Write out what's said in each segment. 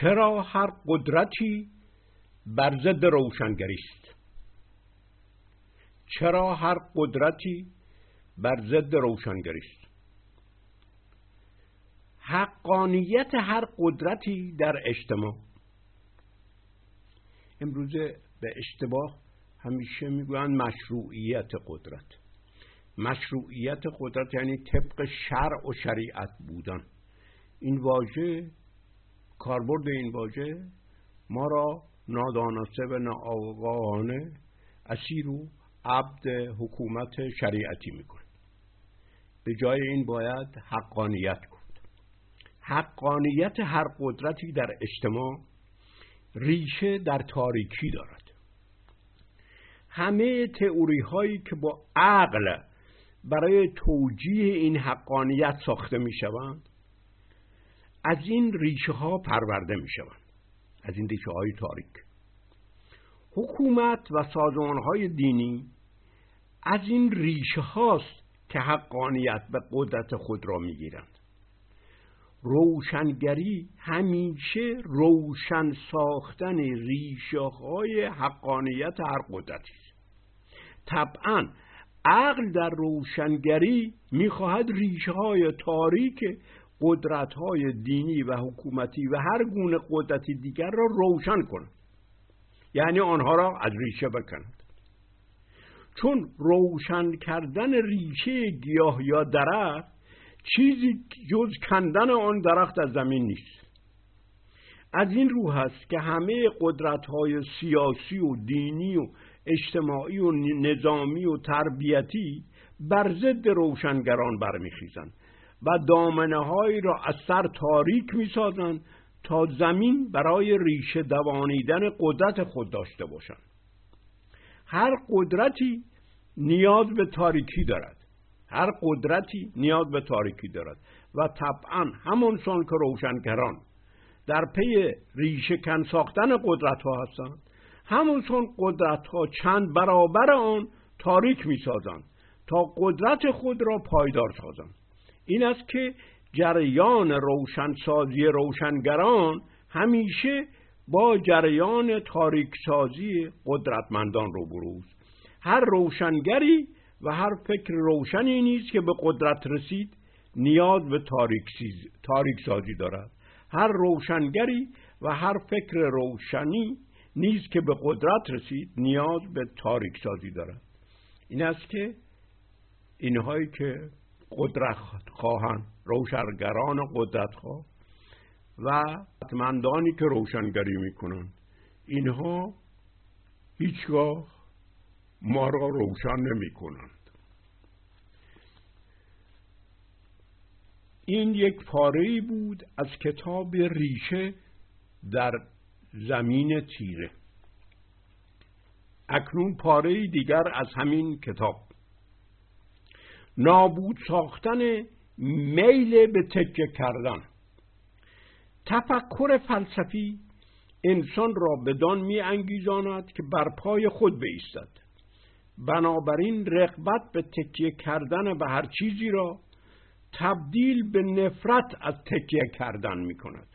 چرا هر قدرتی بر ضد روشنگری است؟ چرا هر قدرتی بر ضد روشنگری است؟ حقانیت هر قدرتی در اجتماع. امروزه به اشتباه همیشه می‌گویند مشروعیت قدرت. مشروعیت قدرت یعنی طبق شرع و شریعت بودن. این واژه کاربرد این واژه ما را نادانسته و ناآگاهانه اسیر و عبد حکومت شریعتی می‌کنه به جای این باید حقانیت گفت. حقانیت هر قدرتی در اجتماع ریشه در تاریکی دارد. همه تئوری هایی که با عقل برای توجیه این حقانیت ساخته می شوند از این ریشه ها پرورده می شوند از این ریشه های تاریک. حکومت و سازمان های دینی از این ریشه هاست که حقانیت به قدرت خود را می گیرند روشنگری همیشه روشن ساختن ریشه های حقانیت هر قدرتی است. طبعا عقل در روشنگری می‌خواهد ریشه های تاریک قدرت های دینی و حکومتی و هر گونه قدرت دیگر را روشن کند یعنی آنها را از ریشه بکند چون روشن کردن ریشه گیاه یا درخت چیزی جز کندن آن درخت از زمین نیست. از این رو هست که همه قدرت های سیاسی و دینی و اجتماعی و نظامی و تربیتی بر ضد روشنگران برمیخیزند. و دامنه هایی را از سر تاریک می‌سازند تا زمین برای ریشه دوانیدن قدرت خود داشته باشند. هر قدرتی نیاز به تاریکی دارد. هر قدرتی نیاز به تاریکی دارد. و طبعا همون سان که روشنگران در پی ریشه کن ساختن قدرت ها هستند. همون سان قدرت ها چند برابر آن تاریک می سازند تا قدرت خود را پایدار سازند. این است که جریان روشنسازی روشنگران همیشه با جریان تاریکسازی قدرتمندان رو بروز هر روشنگری و هر فکر روشنی نیست که به قدرت رسید نیاز به تاریک دارد. هر روشنگری و هر فکر روشنی نیست که به قدرت رسید نیاز به تاریک سازی دارد. این است که اینهایی که قدرت خواهند روشنگران قدرت خواه و مندانی که روشنگری می‌کنند. اینها هیچگاه ما را روشن نمی کنند این یک پاره بود از کتاب ریشه در زمین تیره. اکنون پاره دیگر از همین کتاب. نابود ساختن میل به تکه کردن. تفکر فلسفی انسان را بدان می انگیزاند که بر پای خود بایستد. بنابراین رغبت به تکیه کردن به هر چیزی را تبدیل به نفرت از تکیه کردن می کند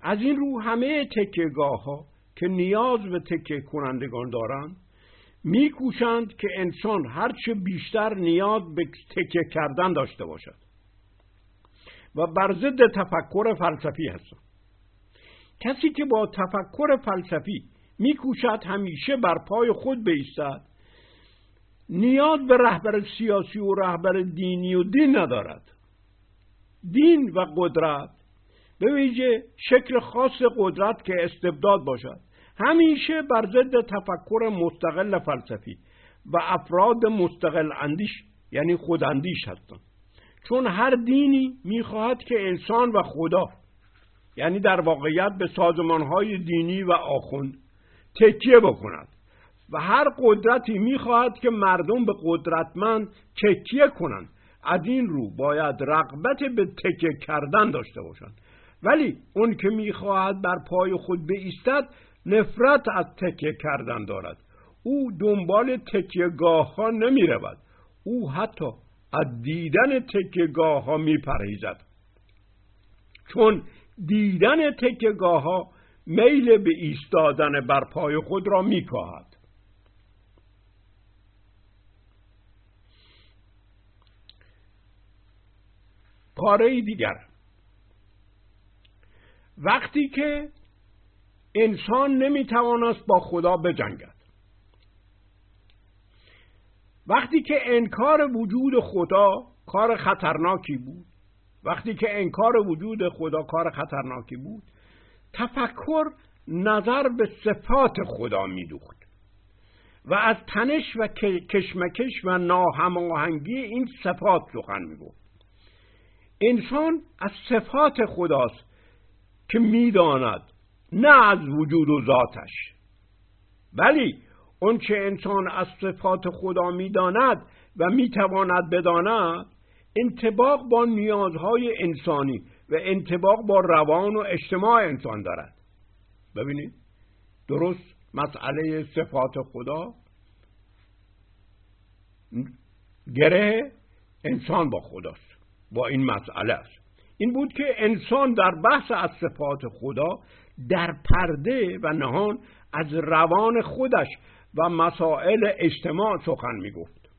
از این رو همه تکیهگاه ها که نیاز به تکیه کنندگان دارند میکوشند که انسان هرچه بیشتر نیاز به تکیه کردن داشته باشد. و بر ضد تفکر فلسفی هستند. کسی که با تفکر فلسفی میکوشد همیشه بر پای خود بیستد. نیاز به رهبر سیاسی و رهبر دینی و دین ندارد. دین و قدرت به ویژه شکل خاص قدرت که استبداد باشد. همیشه بر ضد تفکر مستقل فلسفی و افراد مستقل اندیش یعنی خوداندیش هستند. چون هر دینی می‌خواهد که انسان و خدا یعنی در واقعیت به سازمانهای دینی و آخوند تکیه بکند و هر قدرتی می‌خواهد که مردم به قدرتمند تکیه کنند از این رو باید رغبت به تکیه کردن داشته باشند. ولی اون که می‌خواهد بر پای خود بایستد نفرت از تکیه کردن دارد. او دنبال تکیهگاه ها نمی رود او حتی از دیدن تکیهگاه ها می پرهیزد چون دیدن تکگاه ها میل به ایستادن بر پای خود را میکاهد. پاره دیگر. وقتی که انسان نمی‌توانست با خدا بجنگد. وقتی که انکار وجود خدا کار خطرناکی بود وقتی که انکار وجود خدا کار خطرناکی بود تفکر نظر به صفات خدا میدوخت. و از تنش و کشمکش و ناهماهنگی این صفات سخن می‌گفت. انسان از صفات خداست که می‌داند نه از وجود و ذاتش. ولی چه انسان از صفات خدا می‌داند و می‌تواند بداند انتباق با نیازهای انسانی و انتباق با روان و اجتماع انسان دارد. ببینید درست مسئله صفات خدا گره انسان با خداست با این مسئله است. این بود که انسان در بحث از صفات خدا در پرده و نهان از روان خودش و مسائل اجتماع سخن می گفت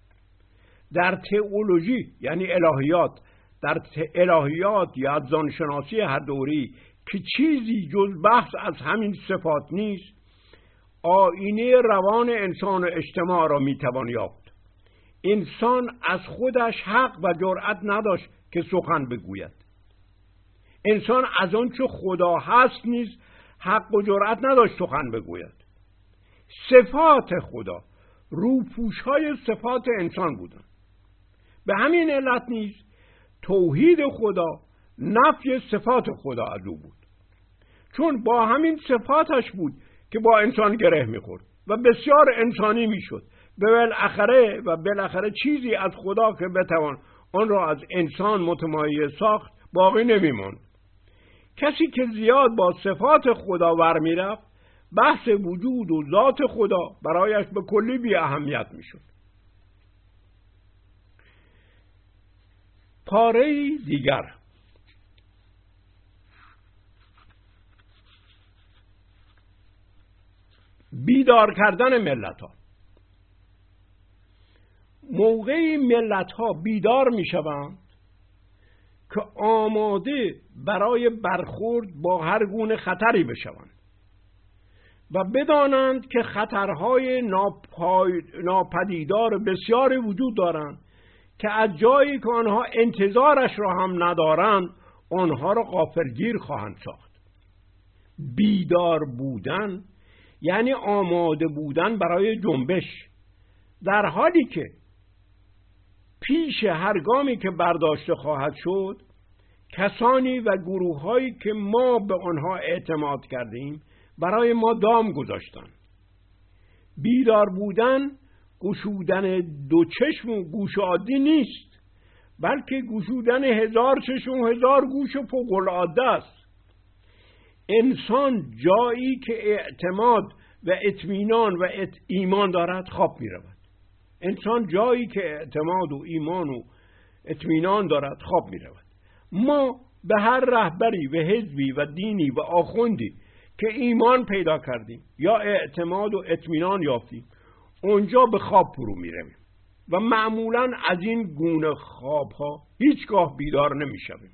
در تئولوژی یعنی الهیات در الهیات یا زانشناسی هر دوری که چیزی جز بحث از همین صفات نیست آینه روان انسان و اجتماع را می‌توان یافت. انسان از خودش حق و جرأت نداشت که سخن بگوید. انسان از آنچه خدا هست نیست حق و جرأت نداشت سخن بگوید. صفات خدا روپوش های صفات انسان بودن. به همین علت نیز توحید خدا نفی صفات خدا از او بود. چون با همین صفاتش بود که با انسان گره می‌خورد و بسیار انسانی می‌شد. به بالاخره و بالاخره چیزی از خدا که بتوان آن را از انسان متمایز ساخت باقی نمیماند. کسی که زیاد با صفات خدا ور می‌رفت بحث وجود و ذات خدا برایش به کلی بی اهمیت می‌شد. پاره دیگر. بیدار کردن ملت ها موقعی ملت ها بیدار می شوند که آماده برای برخورد با هر گونه خطری بشوند و بدانند که خطرهای ناپدیدار بسیاری وجود دارند که از جایی که آنها انتظارش را هم ندارند آنها را غافلگیر خواهند ساخت. بیدار بودن یعنی آماده بودن برای جنبش در حالی که پیش هر گامی که برداشته خواهد شد کسانی و گروه که ما به آنها اعتماد کردیم برای ما دام گذاشتن بیدار بودن گشودن دو چشم و گوش عادی نیست بلکه گشودن هزار چشم و هزار گوش و العاده است. انسان جایی که اعتماد و اطمینان و ایمان دارد خواب می انسان جایی که اعتماد و ایمان و اطمینان دارد خواب می رود ما به هر رهبری و حزبی و دینی و آخوندی که ایمان پیدا کردیم یا اعتماد و اطمینان یافتیم اونجا به خواب فرو می‌رویم و معمولا از این گونه خواب ها هیچگاه بیدار نمی‌شویم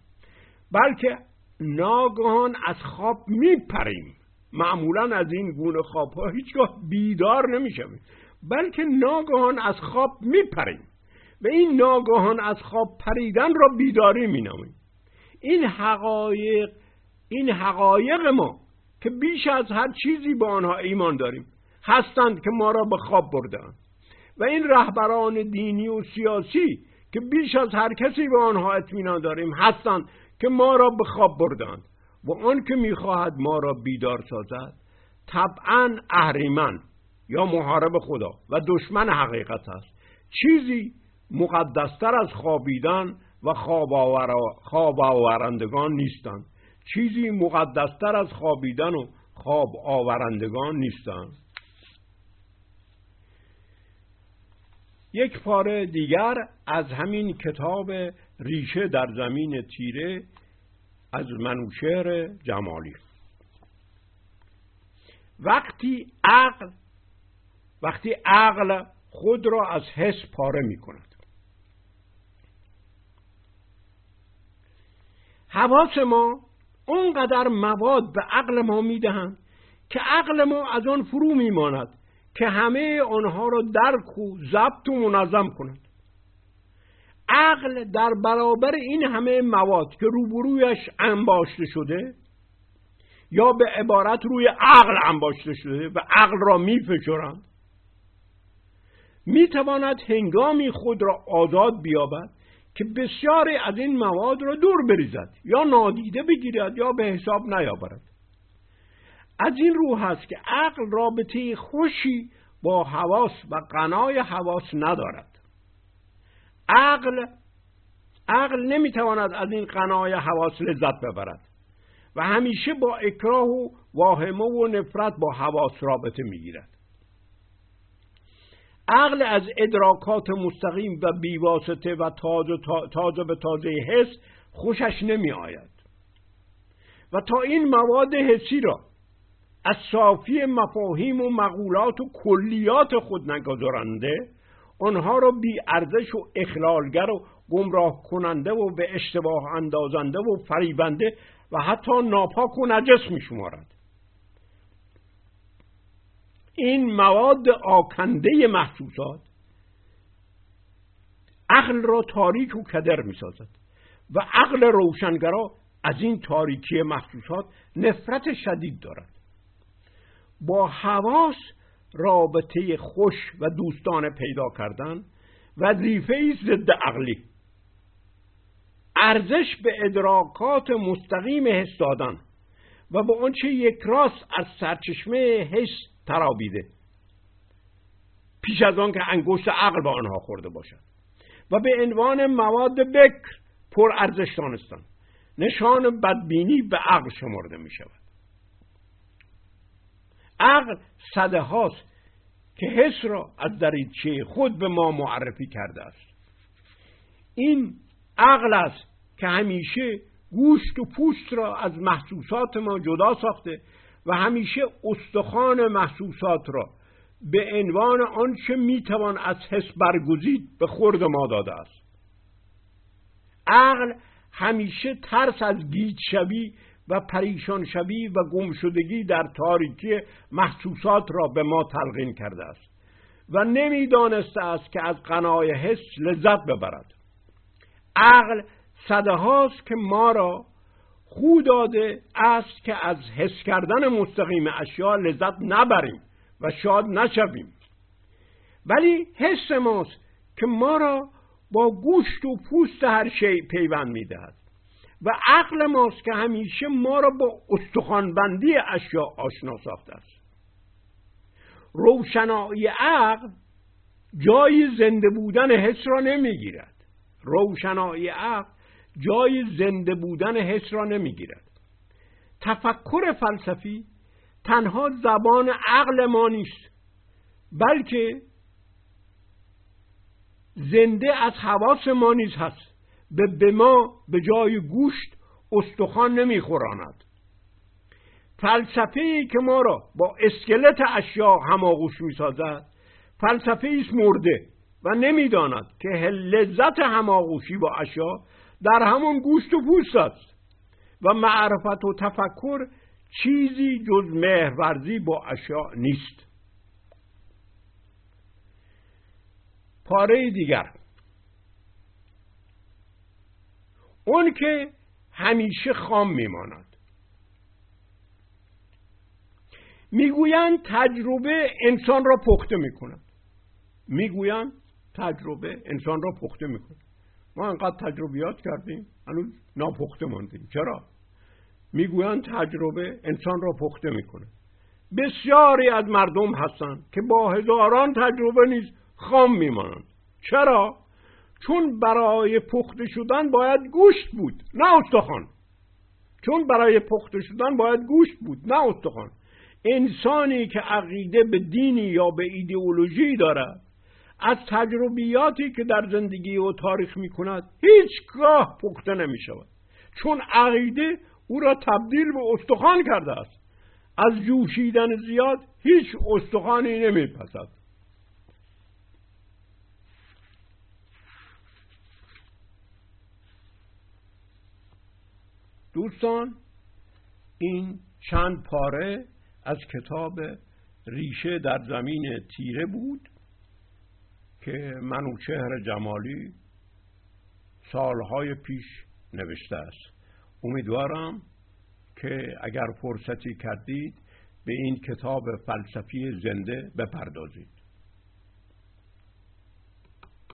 بلکه ناگهان از خواب میپریم. معمولا از این گونه خواب ها هیچگاه بیدار نمی‌شویم. بلکه ناگهان از خواب میپریم و این ناگهان از خواب پریدن را بیداری مینامیم این حقایق این حقایق ما که بیش از هر چیزی به آنها ایمان داریم هستند که ما را به خواب بردن و این رهبران دینی و سیاسی که بیش از هر کسی به آنها اطمینان داریم هستند که ما را به خواب بردند و آن که می‌خواهد ما را بیدار سازد طبعا اهریمن. یا محارب خدا. و دشمن حقیقت است. چیزی مقدستر از خوابیدن و خواب آورندگان نیستند. چیزی مقدستر از خوابیدن و خواب آورندگان نیستند. یک پاره دیگر از همین کتاب ریشه در زمین تیره از منوشهر جمالی. وقتی عقل وقتی عقل خود را از حس پاره می کند. حواس ما اونقدر مواد به عقل ما می‌دهند که عقل ما از آن فرو میماند که همه آنها را درک و ضبط و منظم کند. عقل در برابر این همه مواد که روبرویش انباشته شده یا به عبارت روی عقل انباشته شده و عقل را میفشرند می‌تواند هنگامی خود را آزاد بیابد که بسیاری از این مواد را دور بریزد یا نادیده بگیرد یا به حساب نیاورد. از این رو هست که عقل رابطه خوشی با حواس و قنای حواس ندارد. عقل عقل نمی‌تواند از این قنای حواس لذت ببرد و همیشه با اکراه و واهمه و نفرت با حواس رابطه می‌گیرد. عقل از ادراکات مستقیم و بیواسطه و تازه, تازه به تازه حس خوشش نمی آید و تا این مواد حسی را از صافی مفاهیم و مقولات و کلیات خود نگذارنده آنها را بی ارزش و اخلالگر و گمراه کننده و به اشتباه اندازنده و فریبنده و حتی ناپاک و نجس می شمارد این مواد آکنده محسوسات عقل را تاریک و کدر می سازد و عقل روشنگرا از این تاریکی محسوسات نفرت شدید دارد با حواس رابطه خوش و دوستانه پیدا کردن وظیفه ضد عقلی. ارزش به ادراکات مستقیم حس دادن و به آنچه یک راست از سرچشمه حس ترابیده. پیش از آن که انگشت عقل به آنها خورده باشد. و به عنوان مواد بکر پر ارزش نشان بدبینی به عقل شمرده می شود عقل صده هاست که حس را از دریچه خود به ما معرفی کرده است. این عقل است که همیشه گوشت و پوست را از محسوسات ما جدا ساخته و همیشه استخوان محسوسات را به عنوان آنچه می‌توان از حس برگزید به خورد ما داده است. عقل همیشه ترس از گیج شوی و پریشان شوی و گمشدگی در تاریکی محسوسات را به ما تلقین کرده است و نمی‌دانسته است که از قنای حس لذت ببرد. عقل صده هاست که ما را خو داده است که از حس کردن مستقیم اشیا لذت نبریم و شاد نشویم. ولی حس ماست که ما را با گوشت و پوست هر شی پیوند می‌دهد. و عقل ماست که همیشه ما را با استخوانبندی اشیا آشنا ساخته است. روشنایی عقل جای زنده بودن حس را نمی‌گیرد. روشنایی عقل جای زنده بودن حس را نمی‌گیرد. تفکر فلسفی تنها زبان عقل ما نیست بلکه زنده از حواس ما نیز هست. به به ما به جای گوشت استخوان نمیخوراند. فلسفه که ما را با اسکلت اشیا هماغوش می‌سازد فلسفه است مرده و نمی‌داند که لذت هماغوشی با اشیا در همون گوشت و پوست است. و معرفت و تفکر چیزی جز مهرورزی با اشیاء نیست. پاره دیگر. اون که همیشه خام میماند. می‌گویند تجربه انسان را پخته می‌کند. می‌گویند تجربه انسان را پخته می‌کند. ما انقدر تجربیات کردیم هنوز ناپخته ماندیم. چرا؟ می‌گویند تجربه انسان را پخته می‌کنه بسیاری از مردم هستند که با هزاران تجربه نیز خام میمانند. چرا؟ چون برای پخته شدن باید گوشت بود نه استخوان. چون برای پخته شدن باید گوشت بود نه استخوان. انسانی که عقیده به دینی یا به ایدئولوژی دارد از تجربیاتی که در زندگی او تاریخ می کند هیچگاه پخته نمی شود چون عقیده او را تبدیل به استخوان کرده است. از جوشیدن زیاد هیچ استخوانی نمیپسد. دوستان این چند پاره از کتاب ریشه در زمین تیره بود. که منوچهر جمالی سالهای پیش نوشته است. امیدوارم که اگر فرصتی کردید به این کتاب فلسفی زنده بپردازید.